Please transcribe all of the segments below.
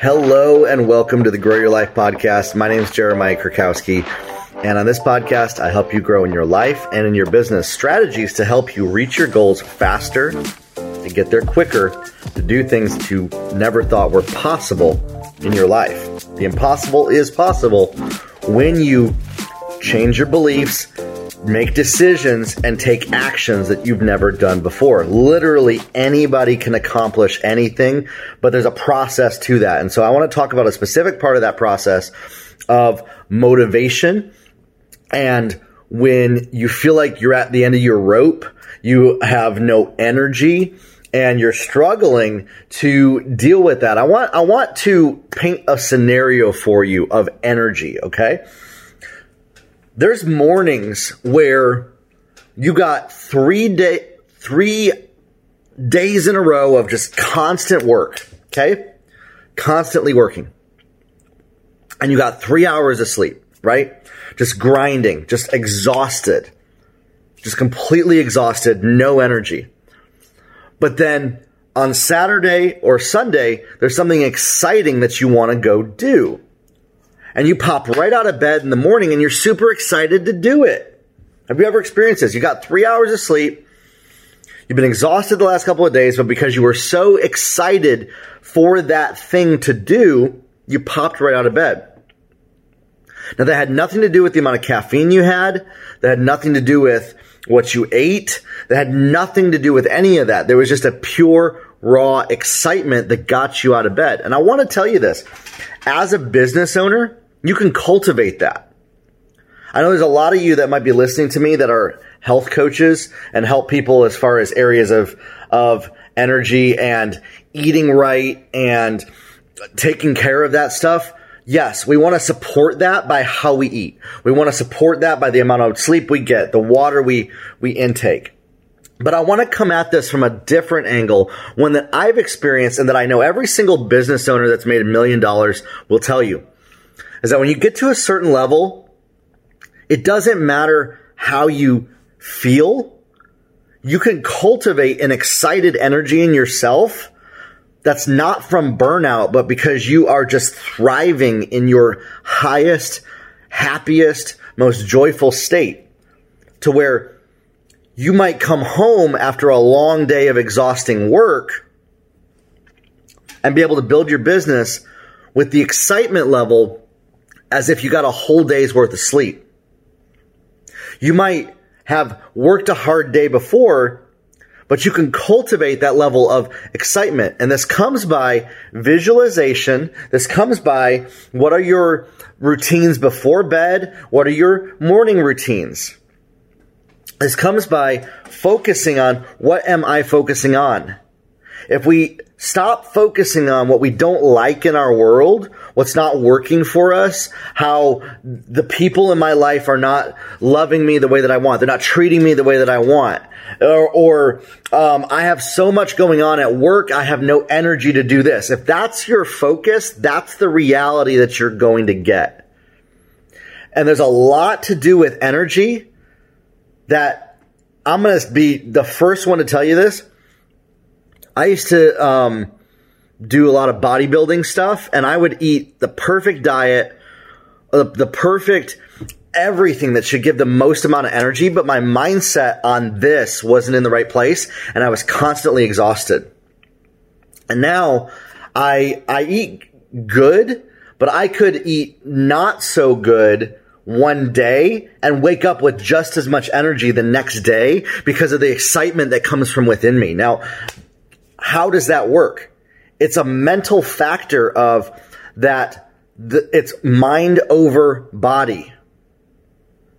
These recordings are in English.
Hello and welcome to the Grow Your Life podcast. My name is Jeremiah Krakowski. And on this podcast, I help you grow in your life and in your business strategies to help you reach your goals faster, to get there quicker, to do things that you never thought were possible in your life. The impossible is possible when you change your beliefs, make decisions, and take actions that you've never done before. Literally anybody can accomplish anything, but there's a process to that. And so I want to talk about a specific part of that process of motivation and when you feel like you're at the end of your rope, you have no energy and you're struggling to deal with that. I want I want to paint a scenario for you of energy, okay? There's mornings where you got 3 day 3 days in a row of just constant work, okay? Constantly working. And you got 3 hours of sleep, right? Just grinding, just exhausted. Just completely exhausted, no energy. But then on Saturday or Sunday, there's something exciting that you want to go do. And you pop right out of bed in the morning and you're super excited to do it. Have you ever experienced this? You got three hours of sleep. You've been exhausted the last couple of days, but because you were so excited for that thing to do, you popped right out of bed. Now that had nothing to do with the amount of caffeine you had. That had nothing to do with what you ate. That had nothing to do with any of that. There was just a pure, raw excitement that got you out of bed. And I want to tell you this. As a business owner, you can cultivate that. I know there's a lot of you that might be listening to me that are health coaches and help people as far as areas of, of energy and eating right and taking care of that stuff. Yes, we want to support that by how we eat. We want to support that by the amount of sleep we get, the water we, we intake. But I want to come at this from a different angle, one that I've experienced and that I know every single business owner that's made a million dollars will tell you. Is that when you get to a certain level, it doesn't matter how you feel. You can cultivate an excited energy in yourself that's not from burnout, but because you are just thriving in your highest, happiest, most joyful state to where you might come home after a long day of exhausting work and be able to build your business with the excitement level as if you got a whole day's worth of sleep. You might have worked a hard day before but you can cultivate that level of excitement. And this comes by visualization. This comes by what are your routines before bed? What are your morning routines? This comes by focusing on what am I focusing on? If we stop focusing on what we don't like in our world, what's not working for us, how the people in my life are not loving me the way that I want, they're not treating me the way that I want, or, or um, I have so much going on at work, I have no energy to do this. If that's your focus, that's the reality that you're going to get. And there's a lot to do with energy that I'm going to be the first one to tell you this I used to um, do a lot of bodybuilding stuff, and I would eat the perfect diet, the, the perfect everything that should give the most amount of energy, but my mindset on this wasn't in the right place, and I was constantly exhausted. And now I I eat good, but I could eat not so good one day and wake up with just as much energy the next day because of the excitement that comes from within me. Now, how does that work? It's a mental factor of that the, it's mind over body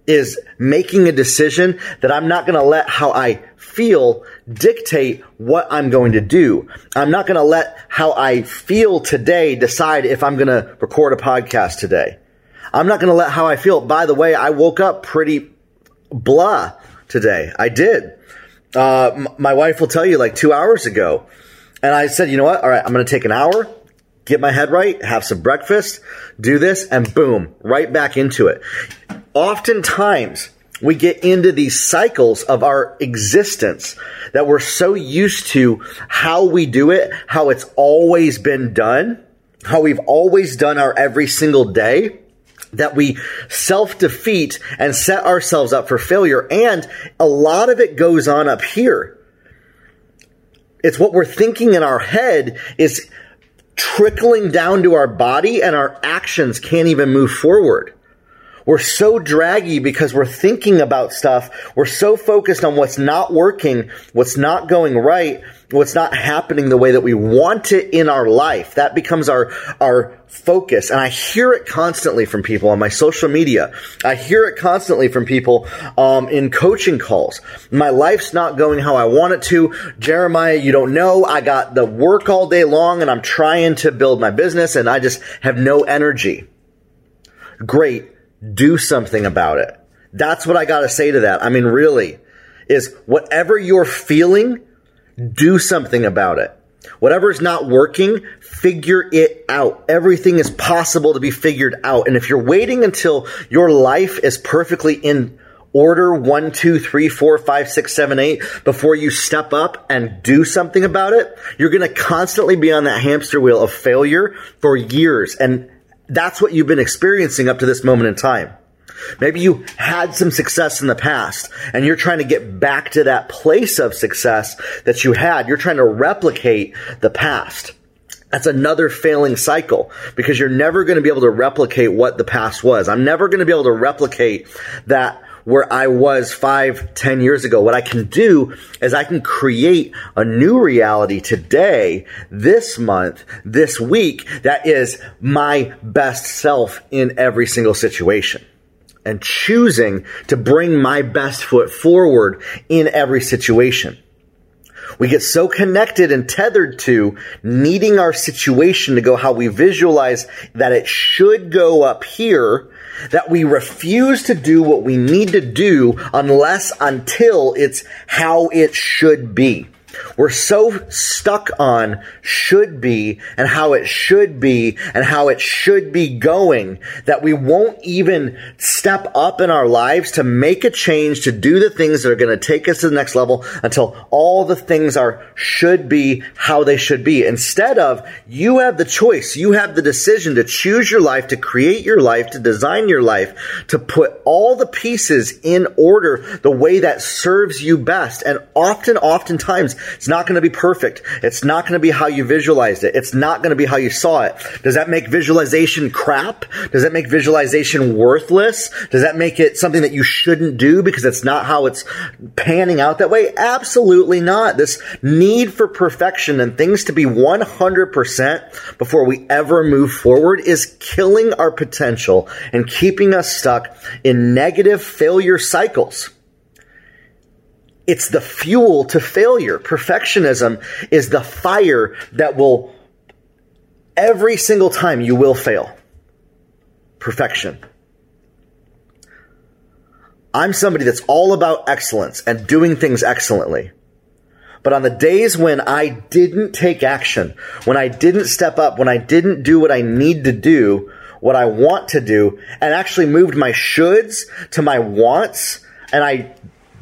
is making a decision that I'm not going to let how I feel dictate what I'm going to do. I'm not going to let how I feel today decide if I'm going to record a podcast today. I'm not going to let how I feel. By the way, I woke up pretty blah today. I did. Uh, m- my wife will tell you like two hours ago. And I said, you know what? All right, I'm going to take an hour, get my head right, have some breakfast, do this, and boom, right back into it. Oftentimes, we get into these cycles of our existence that we're so used to how we do it, how it's always been done, how we've always done our every single day that we self defeat and set ourselves up for failure. And a lot of it goes on up here. It's what we're thinking in our head is trickling down to our body and our actions can't even move forward. We're so draggy because we're thinking about stuff. We're so focused on what's not working, what's not going right, what's not happening the way that we want it in our life. That becomes our, our focus. And I hear it constantly from people on my social media. I hear it constantly from people, um, in coaching calls. My life's not going how I want it to. Jeremiah, you don't know. I got the work all day long and I'm trying to build my business and I just have no energy. Great do something about it. That's what I got to say to that. I mean, really, is whatever you're feeling, do something about it. Whatever is not working, figure it out. Everything is possible to be figured out. And if you're waiting until your life is perfectly in order one, two, three, four, five, six, seven, eight before you step up and do something about it, you're going to constantly be on that hamster wheel of failure for years. And that's what you've been experiencing up to this moment in time. Maybe you had some success in the past and you're trying to get back to that place of success that you had. You're trying to replicate the past. That's another failing cycle because you're never going to be able to replicate what the past was. I'm never going to be able to replicate that where I was five, ten years ago. What I can do is I can create a new reality today, this month, this week that is my best self in every single situation. And choosing to bring my best foot forward in every situation. We get so connected and tethered to needing our situation to go how we visualize that it should go up here that we refuse to do what we need to do unless until it's how it should be. We're so stuck on should be and how it should be and how it should be going that we won't even step up in our lives to make a change, to do the things that are going to take us to the next level until all the things are should be how they should be. Instead of you have the choice, you have the decision to choose your life, to create your life, to design your life, to put all the pieces in order the way that serves you best. And often, oftentimes, it's not going to be perfect. It's not going to be how you visualized it. It's not going to be how you saw it. Does that make visualization crap? Does that make visualization worthless? Does that make it something that you shouldn't do because it's not how it's panning out that way? Absolutely not. This need for perfection and things to be 100% before we ever move forward is killing our potential and keeping us stuck in negative failure cycles. It's the fuel to failure. Perfectionism is the fire that will, every single time you will fail. Perfection. I'm somebody that's all about excellence and doing things excellently. But on the days when I didn't take action, when I didn't step up, when I didn't do what I need to do, what I want to do, and actually moved my shoulds to my wants, and I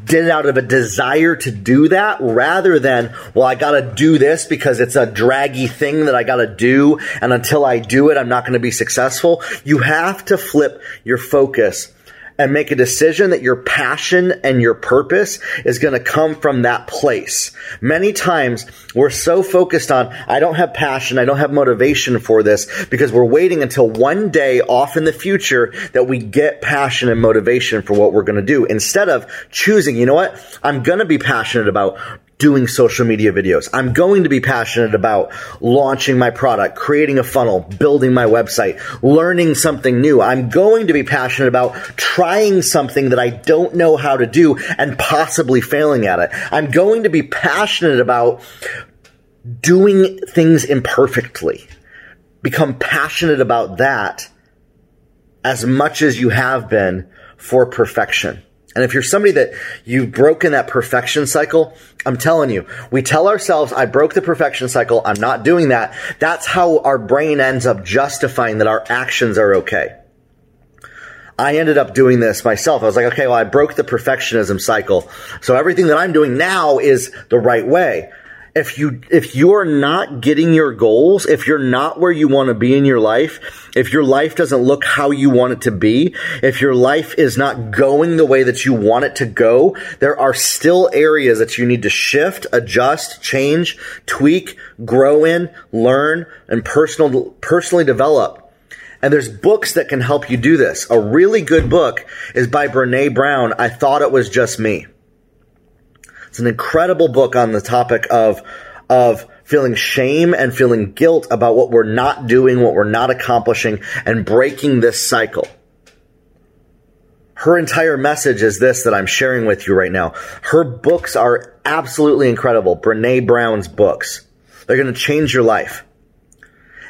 did it out of a desire to do that rather than, well, I gotta do this because it's a draggy thing that I gotta do. And until I do it, I'm not gonna be successful. You have to flip your focus and make a decision that your passion and your purpose is going to come from that place. Many times we're so focused on, I don't have passion, I don't have motivation for this because we're waiting until one day off in the future that we get passion and motivation for what we're going to do instead of choosing, you know what? I'm going to be passionate about doing social media videos. I'm going to be passionate about launching my product, creating a funnel, building my website, learning something new. I'm going to be passionate about trying something that I don't know how to do and possibly failing at it. I'm going to be passionate about doing things imperfectly. Become passionate about that as much as you have been for perfection. And if you're somebody that you've broken that perfection cycle, I'm telling you, we tell ourselves, I broke the perfection cycle. I'm not doing that. That's how our brain ends up justifying that our actions are okay. I ended up doing this myself. I was like, okay, well, I broke the perfectionism cycle. So everything that I'm doing now is the right way. If you if you're not getting your goals, if you're not where you want to be in your life, if your life doesn't look how you want it to be, if your life is not going the way that you want it to go, there are still areas that you need to shift, adjust, change, tweak, grow in, learn, and personal personally develop. And there's books that can help you do this. A really good book is by Brene Brown. I thought it was just me. It's an incredible book on the topic of, of feeling shame and feeling guilt about what we're not doing, what we're not accomplishing, and breaking this cycle. Her entire message is this that I'm sharing with you right now. Her books are absolutely incredible. Brene Brown's books. They're going to change your life.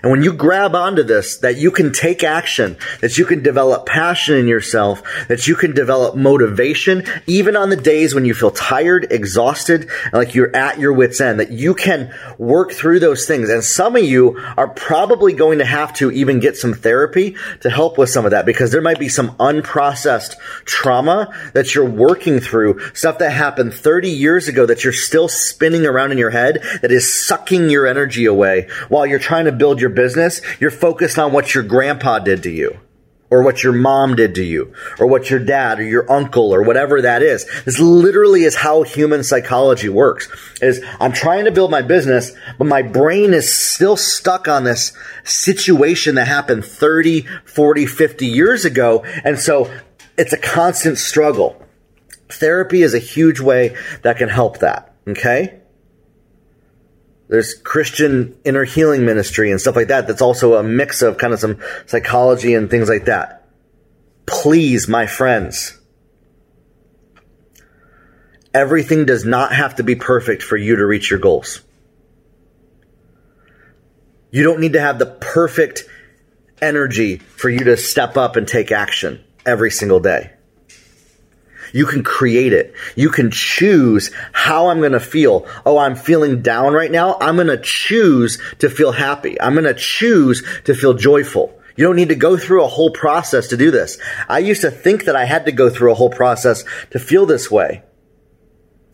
And when you grab onto this, that you can take action, that you can develop passion in yourself, that you can develop motivation, even on the days when you feel tired, exhausted, and like you're at your wit's end, that you can work through those things. And some of you are probably going to have to even get some therapy to help with some of that because there might be some unprocessed trauma that you're working through, stuff that happened 30 years ago that you're still spinning around in your head that is sucking your energy away while you're trying to build your your business, you're focused on what your grandpa did to you or what your mom did to you, or what your dad or your uncle or whatever that is. This literally is how human psychology works. Is I'm trying to build my business, but my brain is still stuck on this situation that happened 30, 40, 50 years ago. And so it's a constant struggle. Therapy is a huge way that can help that. Okay. There's Christian inner healing ministry and stuff like that. That's also a mix of kind of some psychology and things like that. Please, my friends, everything does not have to be perfect for you to reach your goals. You don't need to have the perfect energy for you to step up and take action every single day. You can create it. You can choose how I'm going to feel. Oh, I'm feeling down right now. I'm going to choose to feel happy. I'm going to choose to feel joyful. You don't need to go through a whole process to do this. I used to think that I had to go through a whole process to feel this way.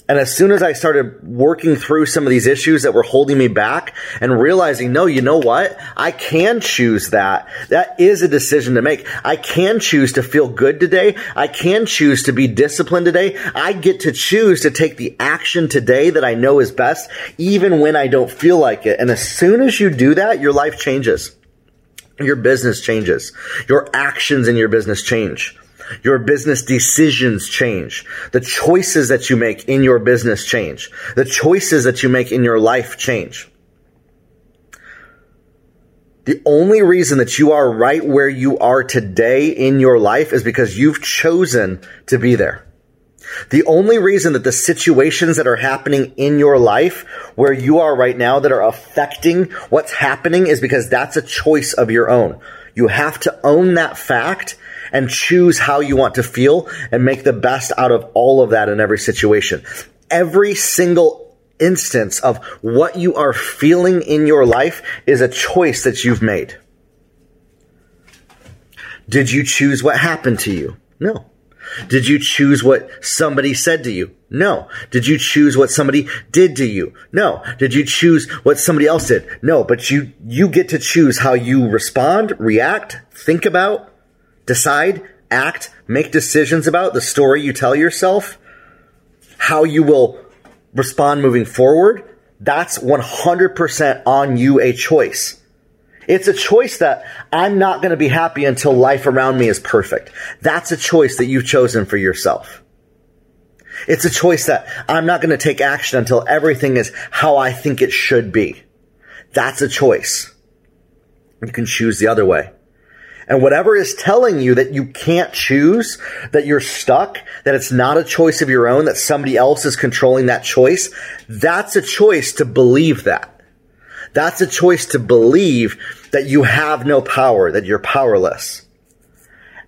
And as soon as I started working through some of these issues that were holding me back and realizing, no, you know what? I can choose that. That is a decision to make. I can choose to feel good today. I can choose to be disciplined today. I get to choose to take the action today that I know is best, even when I don't feel like it. And as soon as you do that, your life changes. Your business changes. Your actions in your business change. Your business decisions change. The choices that you make in your business change. The choices that you make in your life change. The only reason that you are right where you are today in your life is because you've chosen to be there. The only reason that the situations that are happening in your life where you are right now that are affecting what's happening is because that's a choice of your own. You have to own that fact and choose how you want to feel and make the best out of all of that in every situation. Every single instance of what you are feeling in your life is a choice that you've made. Did you choose what happened to you? No. Did you choose what somebody said to you? No. Did you choose what somebody did to you? No. Did you choose what somebody else did? No. But you, you get to choose how you respond, react, think about, decide, act, make decisions about the story you tell yourself, how you will respond moving forward, that's 100% on you a choice. It's a choice that I'm not going to be happy until life around me is perfect. That's a choice that you've chosen for yourself. It's a choice that I'm not going to take action until everything is how I think it should be. That's a choice. You can choose the other way. And whatever is telling you that you can't choose, that you're stuck, that it's not a choice of your own, that somebody else is controlling that choice, that's a choice to believe that. That's a choice to believe that you have no power, that you're powerless.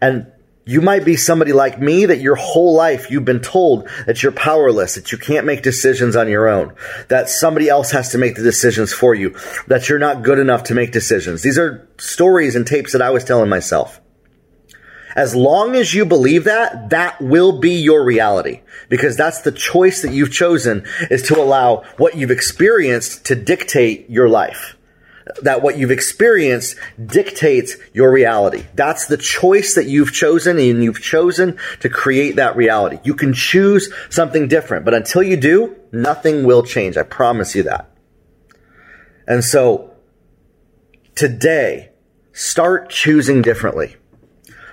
And you might be somebody like me that your whole life you've been told that you're powerless, that you can't make decisions on your own, that somebody else has to make the decisions for you, that you're not good enough to make decisions. These are stories and tapes that I was telling myself. As long as you believe that, that will be your reality because that's the choice that you've chosen is to allow what you've experienced to dictate your life. That what you've experienced dictates your reality. That's the choice that you've chosen and you've chosen to create that reality. You can choose something different, but until you do, nothing will change. I promise you that. And so today, start choosing differently.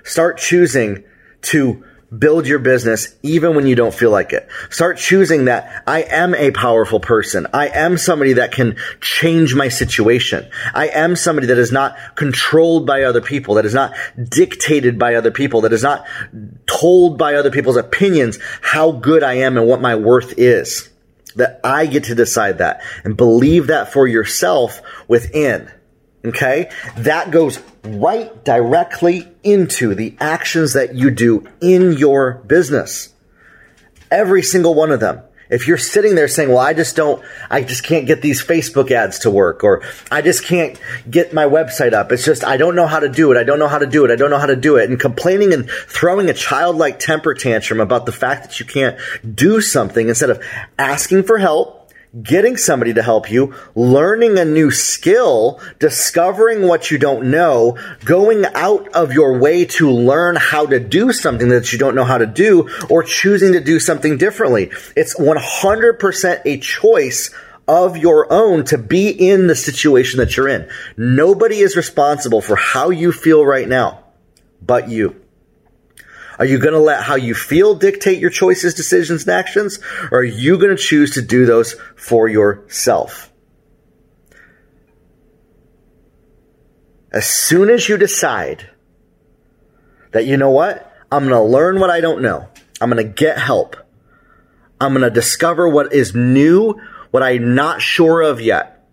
Start choosing to build your business even when you don't feel like it. Start choosing that I am a powerful person. I am somebody that can change my situation. I am somebody that is not controlled by other people, that is not dictated by other people, that is not told by other people's opinions how good I am and what my worth is. That I get to decide that and believe that for yourself within. Okay? That goes right directly into the actions that you do in your business. Every single one of them. If you're sitting there saying, well, I just don't, I just can't get these Facebook ads to work, or I just can't get my website up. It's just, I don't know how to do it. I don't know how to do it. I don't know how to do it. And complaining and throwing a childlike temper tantrum about the fact that you can't do something instead of asking for help, getting somebody to help you, learning a new skill, discovering what you don't know, going out of your way to learn how to do something that you don't know how to do, or choosing to do something differently. It's 100% a choice of your own to be in the situation that you're in. Nobody is responsible for how you feel right now, but you. Are you going to let how you feel dictate your choices, decisions, and actions? Or are you going to choose to do those for yourself? As soon as you decide that, you know what? I'm going to learn what I don't know. I'm going to get help. I'm going to discover what is new, what I'm not sure of yet.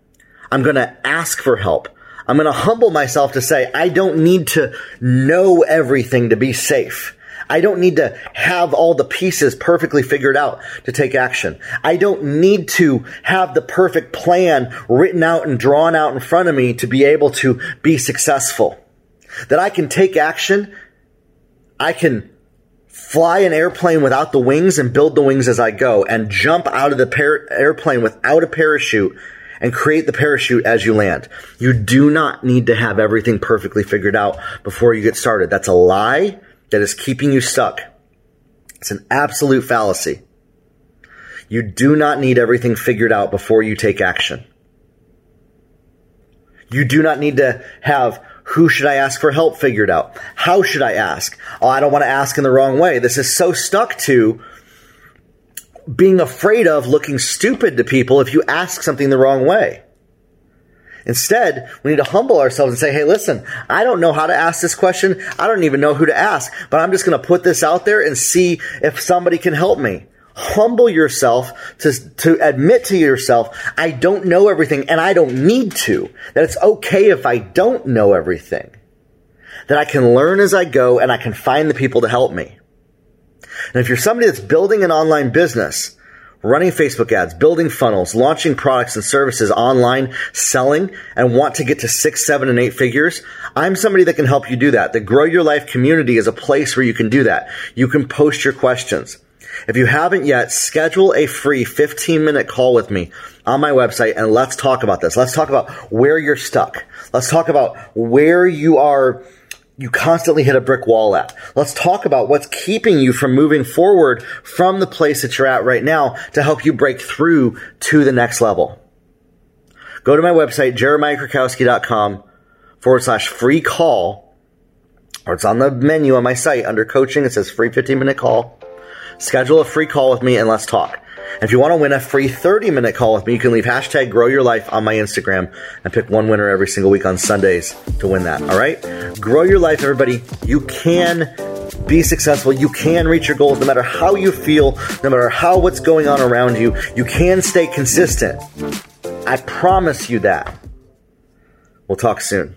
I'm going to ask for help. I'm going to humble myself to say, I don't need to know everything to be safe. I don't need to have all the pieces perfectly figured out to take action. I don't need to have the perfect plan written out and drawn out in front of me to be able to be successful. That I can take action. I can fly an airplane without the wings and build the wings as I go and jump out of the par- airplane without a parachute and create the parachute as you land. You do not need to have everything perfectly figured out before you get started. That's a lie that is keeping you stuck. It's an absolute fallacy. You do not need everything figured out before you take action. You do not need to have who should I ask for help figured out? How should I ask? Oh, I don't want to ask in the wrong way. This is so stuck to being afraid of looking stupid to people if you ask something the wrong way. Instead, we need to humble ourselves and say, hey, listen, I don't know how to ask this question. I don't even know who to ask, but I'm just going to put this out there and see if somebody can help me. Humble yourself to, to admit to yourself, I don't know everything and I don't need to. That it's okay if I don't know everything. That I can learn as I go and I can find the people to help me. And if you're somebody that's building an online business, running Facebook ads, building funnels, launching products and services online, selling, and want to get to six, seven, and eight figures, I'm somebody that can help you do that. The Grow Your Life community is a place where you can do that. You can post your questions. If you haven't yet, schedule a free 15 minute call with me on my website and let's talk about this. Let's talk about where you're stuck. Let's talk about where you are you constantly hit a brick wall at. Let's talk about what's keeping you from moving forward from the place that you're at right now to help you break through to the next level. Go to my website, jeremiahkrakowski.com forward slash free call, or it's on the menu on my site under coaching. It says free 15 minute call. Schedule a free call with me and let's talk. If you want to win a free 30 minute call with me, you can leave hashtag grow your life on my Instagram and pick one winner every single week on Sundays to win that. All right. Grow your life, everybody. You can be successful. You can reach your goals no matter how you feel, no matter how what's going on around you. You can stay consistent. I promise you that. We'll talk soon.